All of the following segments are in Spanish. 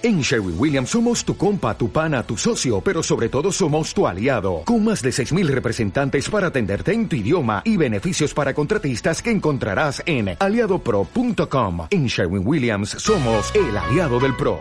En Sherwin Williams somos tu compa, tu pana, tu socio, pero sobre todo somos tu aliado, con más de 6.000 representantes para atenderte en tu idioma y beneficios para contratistas que encontrarás en aliadopro.com. En Sherwin Williams somos el aliado del PRO.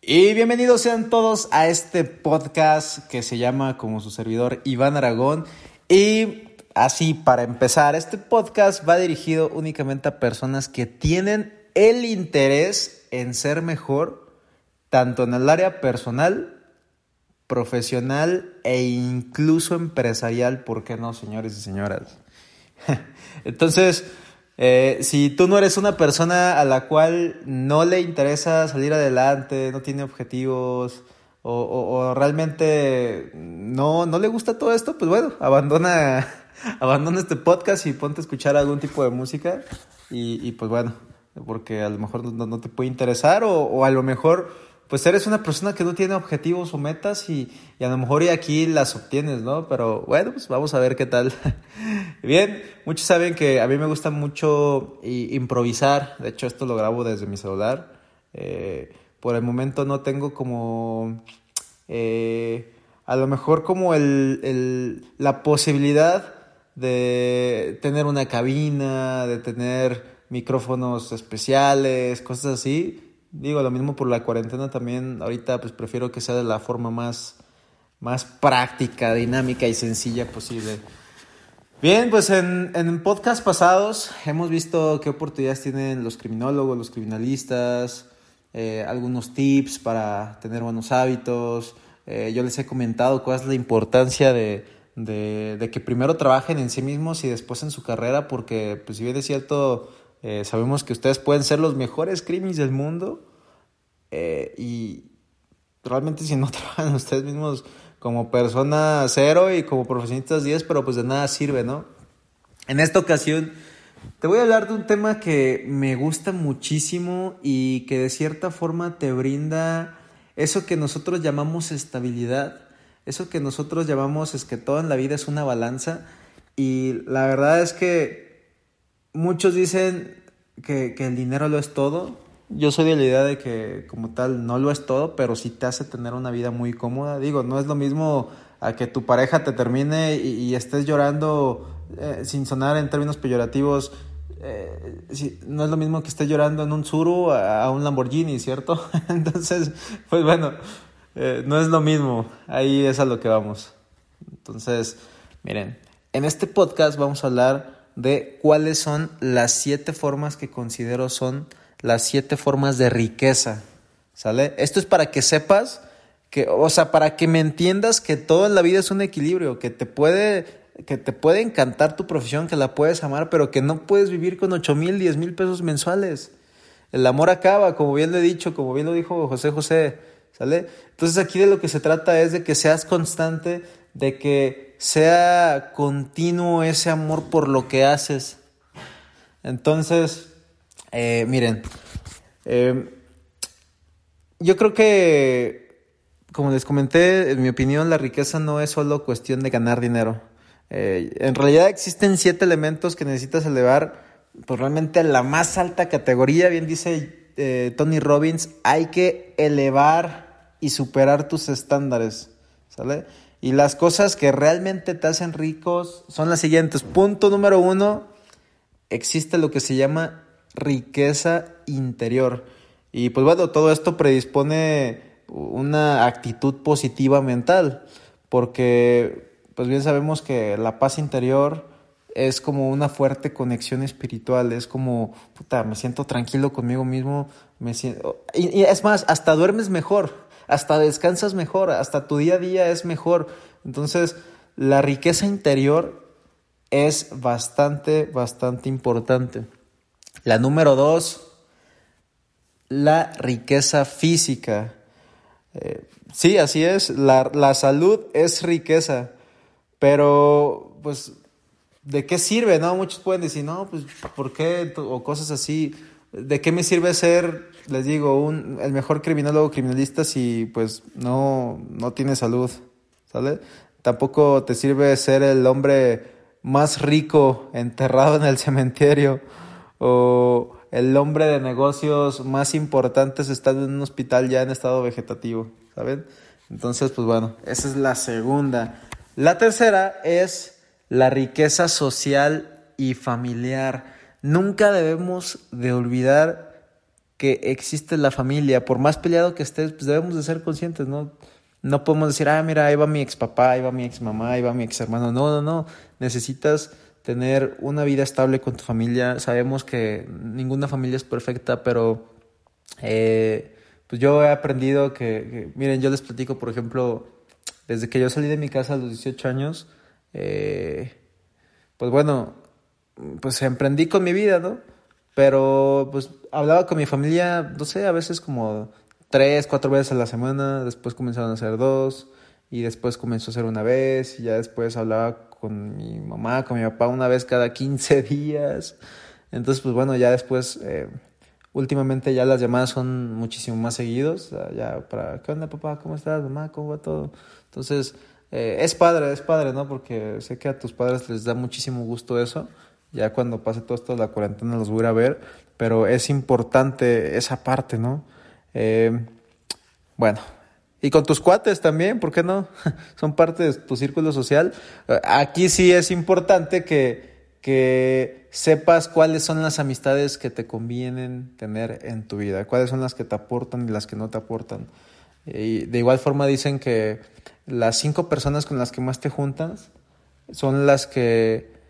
Y bienvenidos sean todos a este podcast que se llama como su servidor Iván Aragón. Y así, para empezar, este podcast va dirigido únicamente a personas que tienen el interés en ser mejor, tanto en el área personal, profesional e incluso empresarial, ¿por qué no, señores y señoras? Entonces, eh, si tú no eres una persona a la cual no le interesa salir adelante, no tiene objetivos, o, realmente no, no le gusta todo esto, pues bueno, abandona, abandona este podcast y ponte a escuchar algún tipo de música y pues bueno, porque a lo mejor no, te puede interesar o, a lo mejor pues eres una persona que no tiene objetivos o metas y, a lo mejor y aquí las obtienes, ¿no? Pero bueno, pues vamos a ver qué tal. Bien, muchos saben que a mí me gusta mucho improvisar, de hecho esto lo grabo desde mi celular. Eh, por el momento no tengo como... Eh, a lo mejor como el, la posibilidad de tener una cabina, de tener micrófonos especiales, cosas así. Digo, lo mismo por la cuarentena también, ahorita pues prefiero que sea de la forma más, más práctica, dinámica y sencilla posible. Bien, pues en, en podcast pasados hemos visto qué oportunidades tienen los criminólogos, los criminalistas, eh, algunos tips para tener buenos hábitos. Eh, yo les he comentado cuál es la importancia de, de, de, que primero trabajen en sí mismos y después en su carrera, porque pues si bien es cierto, eh, sabemos que ustedes pueden ser los mejores crimis del mundo eh, y realmente si no trabajan ustedes mismos como persona cero y como profesionistas 10, pero pues de nada sirve, ¿no? En esta ocasión te voy a hablar de un tema que me gusta muchísimo y que de cierta forma te brinda eso que nosotros llamamos estabilidad, eso que nosotros llamamos es que todo en la vida es una balanza y la verdad es que muchos dicen que, el dinero lo es todo. Yo soy de la idea de que como tal no lo es todo, pero sí te hace tener una vida muy cómoda. Digo, no es lo mismo a que tu pareja te termine y, estés llorando eh, sin sonar en términos peyorativos. Eh, no es lo mismo que estés llorando en un Zuru a, un Lamborghini, ¿cierto? Entonces, pues bueno, eh, no es lo mismo. Ahí es a lo que vamos. Entonces, miren, en este podcast vamos a hablar de cuáles son las siete formas que considero son las siete formas de riqueza. ¿Sale? Esto es para que sepas que, o sea, para que me entiendas que todo en la vida es un equilibrio, que te puede, que te puede encantar tu profesión, que la puedes amar, pero que no puedes vivir con ocho mil, diez mil pesos mensuales. El amor acaba, como bien lo he dicho, como bien lo dijo José José, ¿sale? Entonces aquí de lo que se trata es de que seas constante, de que sea continuo ese amor por lo que haces. Entonces, eh, miren, eh, yo creo que, como les comenté, en mi opinión, la riqueza no es solo cuestión de ganar dinero. Eh, en realidad existen siete elementos que necesitas elevar, pues realmente a la más alta categoría, bien dice Tony Robbins, hay que elevar y superar tus estándares, ¿sale? Y las cosas que realmente te hacen ricos son las siguientes. Punto número uno, existe lo que se llama riqueza interior. Y pues bueno, todo esto predispone una actitud positiva mental, porque pues bien sabemos que la paz interior es como una fuerte conexión espiritual, es como, puta, me siento tranquilo conmigo mismo, me siento... y es más, hasta duermes mejor hasta descansas mejor, hasta tu día a día es mejor. Entonces, la riqueza interior es bastante, bastante importante. La número dos, la riqueza física. Eh, sí, así es, la, la salud es riqueza, pero pues, ¿de qué sirve? No, muchos pueden decir, no, pues, ¿por qué? O cosas así. ¿De qué me sirve ser, les digo, un, el mejor criminólogo criminalista si pues no, no tiene salud? ¿Sale? Tampoco te sirve ser el hombre más rico enterrado en el cementerio o el hombre de negocios más importantes está en un hospital ya en estado vegetativo, ¿saben? Entonces, pues bueno, esa es la segunda. La tercera es la riqueza social y familiar. Nunca debemos de olvidar que existe la familia. Por más peleado que estés, pues debemos de ser conscientes, ¿no? No podemos decir, ah, mira, ahí va mi ex papá, ahí va mi ex mamá, ahí va mi ex hermano. No, no, no. Necesitas tener una vida estable con tu familia. Sabemos que ninguna familia es perfecta, pero eh, pues yo he aprendido que, miren, yo les platico, por ejemplo, desde que yo salí de mi casa a los 18 años, eh, pues bueno, pues emprendí con mi vida, ¿no? Pero pues hablaba con mi familia, no sé, a veces como tres, cuatro veces a la semana, después comenzaron a ser dos, y después comenzó a ser una vez, y ya después hablaba con mi mamá, con mi papá una vez cada 15 días. Entonces, pues bueno, ya después, eh, últimamente ya las llamadas son muchísimo más seguidos, ya para, ¿qué onda papá? ¿Cómo estás? Mamá, ¿cómo va todo? Entonces, eh, es padre, es padre, ¿no? Porque sé que a tus padres les da muchísimo gusto eso. Ya cuando pase todo esto de la cuarentena los voy a ver, pero es importante esa parte, ¿no? Eh, bueno, y con tus cuates también, ¿por qué no? Son parte de tu círculo social. Aquí sí es importante que, que sepas cuáles son las amistades que te convienen tener en tu vida, cuáles son las que te aportan y las que no te aportan. Y de igual forma dicen que las cinco personas con las que más te juntas son las que eh,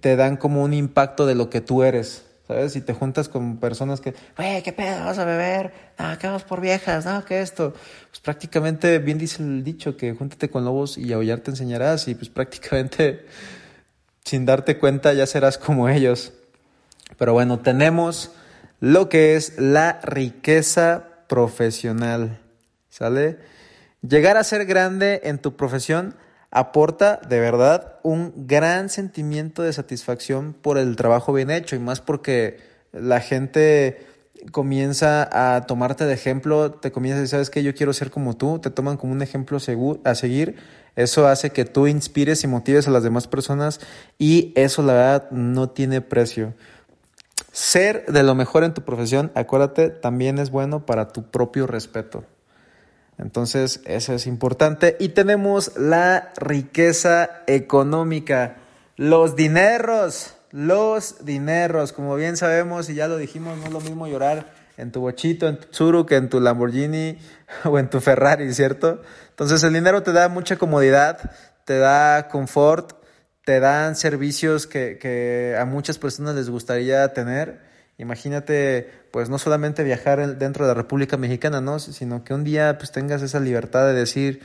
te dan como un impacto de lo que tú eres. ¿sabes? Si te juntas con personas que, güey, ¿qué pedo? ¿Vas a beber? No, ¿qué vamos por viejas? No, ¿qué esto? Pues prácticamente, bien dice el dicho, que júntate con lobos y aullar te enseñarás y pues prácticamente sin darte cuenta ya serás como ellos. Pero bueno, tenemos lo que es la riqueza profesional, ¿sale? Llegar a ser grande en tu profesión aporta de verdad un gran sentimiento de satisfacción por el trabajo bien hecho y más porque la gente comienza a tomarte de ejemplo, te comienza a decir, ¿sabes qué? Yo quiero ser como tú, te toman como un ejemplo a seguir, eso hace que tú inspires y motives a las demás personas y eso la verdad no tiene precio. Ser de lo mejor en tu profesión, acuérdate, también es bueno para tu propio respeto. Entonces, eso es importante. Y tenemos la riqueza económica, los dineros, los dineros. Como bien sabemos y ya lo dijimos, no es lo mismo llorar en tu bochito, en tu Tsuru, que en tu Lamborghini o en tu Ferrari, ¿cierto? Entonces, el dinero te da mucha comodidad, te da confort, te dan servicios que, que a muchas personas les gustaría tener Imagínate, pues no solamente viajar dentro de la República Mexicana, ¿no? Sino que un día pues tengas esa libertad de decir,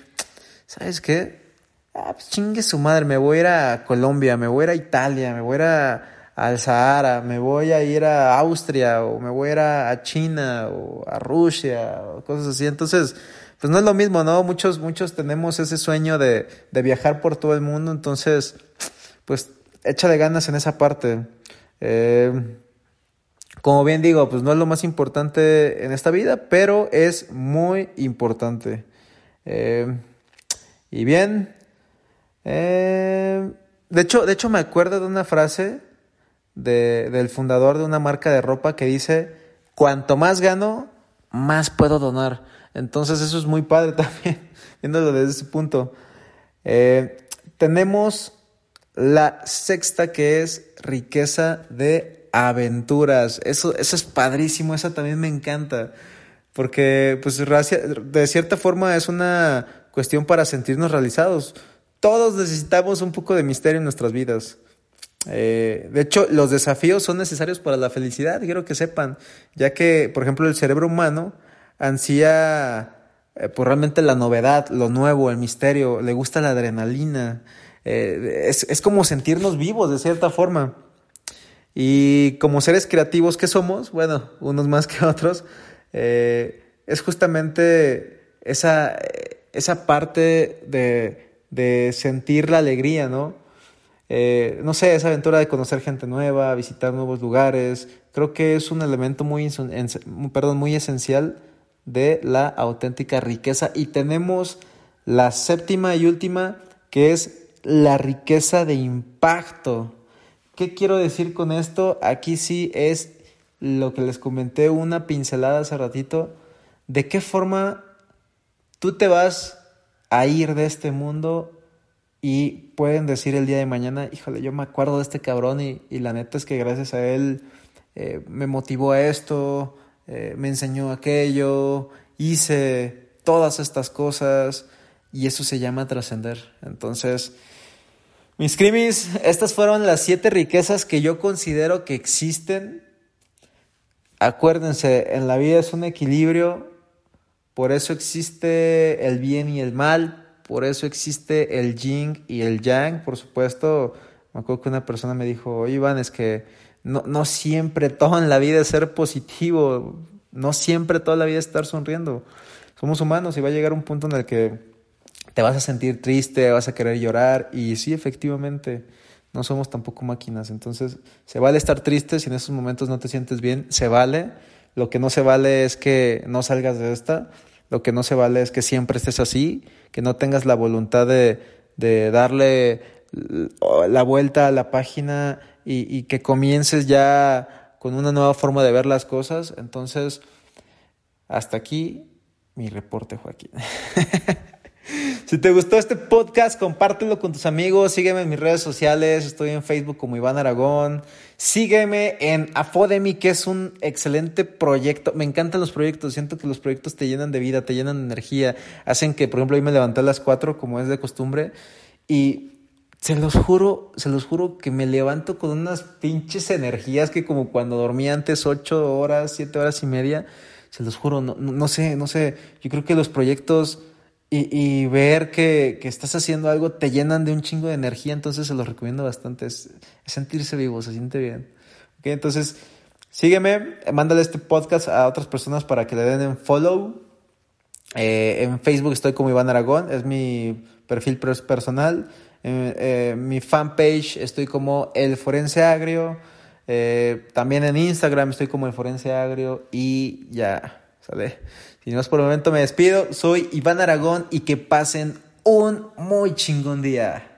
¿sabes qué? Ah, pues chingue su madre, me voy a ir a Colombia, me voy a ir a Italia, me voy a ir al Sahara, me voy a ir a Austria o me voy a ir a, China o a Rusia o cosas así. Entonces, pues no es lo mismo, ¿no? Muchos, muchos tenemos ese sueño de, de viajar por todo el mundo, entonces, pues échale ganas en esa parte. Eh, como bien digo, pues no es lo más importante en esta vida, pero es muy importante. Eh, y bien, eh, de, hecho, de hecho me acuerdo de una frase del fundador de una marca de ropa que dice, cuanto más gano, más puedo donar. Entonces eso es muy padre también, viéndolo desde ese punto. Eh, tenemos la sexta que es riqueza de aventuras. Eso, eso es padrísimo, eso también me encanta. Porque, pues, de cierta forma es una cuestión para sentirnos realizados. Todos necesitamos un poco de misterio en nuestras vidas. Eh, de hecho, los desafíos son necesarios para la felicidad, quiero que sepan, ya que, por ejemplo, el cerebro humano ansía eh, por realmente la novedad, lo nuevo, el misterio, le gusta la adrenalina. Eh, es, es como sentirnos vivos de cierta forma. Y como seres creativos que somos, bueno, unos más que otros, eh, es justamente esa, esa parte de, de, sentir la alegría, ¿no? Eh, no sé, esa aventura de conocer gente nueva, visitar nuevos lugares, creo que es un elemento muy, perdón, muy esencial de la auténtica riqueza. Y tenemos la séptima y última, que es la riqueza de impacto. ¿Qué quiero decir con esto? Aquí sí es lo que les comenté, una pincelada hace ratito, de qué forma tú te vas a ir de este mundo y pueden decir el día de mañana, híjole, yo me acuerdo de este cabrón y, la neta es que gracias a él eh, me motivó a esto, eh, me enseñó aquello, hice todas estas cosas y eso se llama trascender. Entonces, mis crimis, estas fueron las siete riquezas que yo considero que existen. Acuérdense, en la vida es un equilibrio, por eso existe el bien y el mal, por eso existe el yin y el yang. Por supuesto, me acuerdo que una persona me dijo, oye Iván, es que no, no siempre todo en la vida es ser positivo, no siempre toda la vida es estar sonriendo. Somos humanos y va a llegar un punto en el que te vas a sentir triste, vas a querer llorar y sí, efectivamente, no somos tampoco máquinas. Entonces, se vale estar triste si en esos momentos no te sientes bien, se vale. Lo que no se vale es que no salgas de esta. Lo que no se vale es que siempre estés así, que no tengas la voluntad de, darle la vuelta a la página y, que comiences ya con una nueva forma de ver las cosas. Entonces, hasta aquí mi reporte, Joaquín. si te gustó este podcast, compártelo con tus amigos, sígueme en mis redes sociales, estoy en Facebook como Iván Aragón, sígueme en Afodemi, que es un excelente proyecto, me encantan los proyectos, siento que los proyectos te llenan de vida, te llenan de energía, hacen que, por ejemplo, hoy me levanté a las 4 como es de costumbre y se los juro, se los juro que me levanto con unas pinches energías que como cuando dormía antes ocho horas, siete horas y media, se los juro, no, no, sé, no sé, yo creo que los proyectos y, ver que, estás haciendo algo te llenan de un chingo de energía, entonces se los recomiendo bastante, es, sentirse vivo, se siente bien. ¿Okay? Entonces, sígueme, mándale este podcast a otras personas para que le den en follow. Eh, en Facebook estoy como Iván Aragón, es mi perfil personal. Eh, mi fanpage estoy como El Forense Agrio. Eh, también en Instagram estoy como El Forense Agrio. Y ya, ¿sale? Si no es por el momento me despido. Soy Iván Aragón y que pasen un muy chingón día.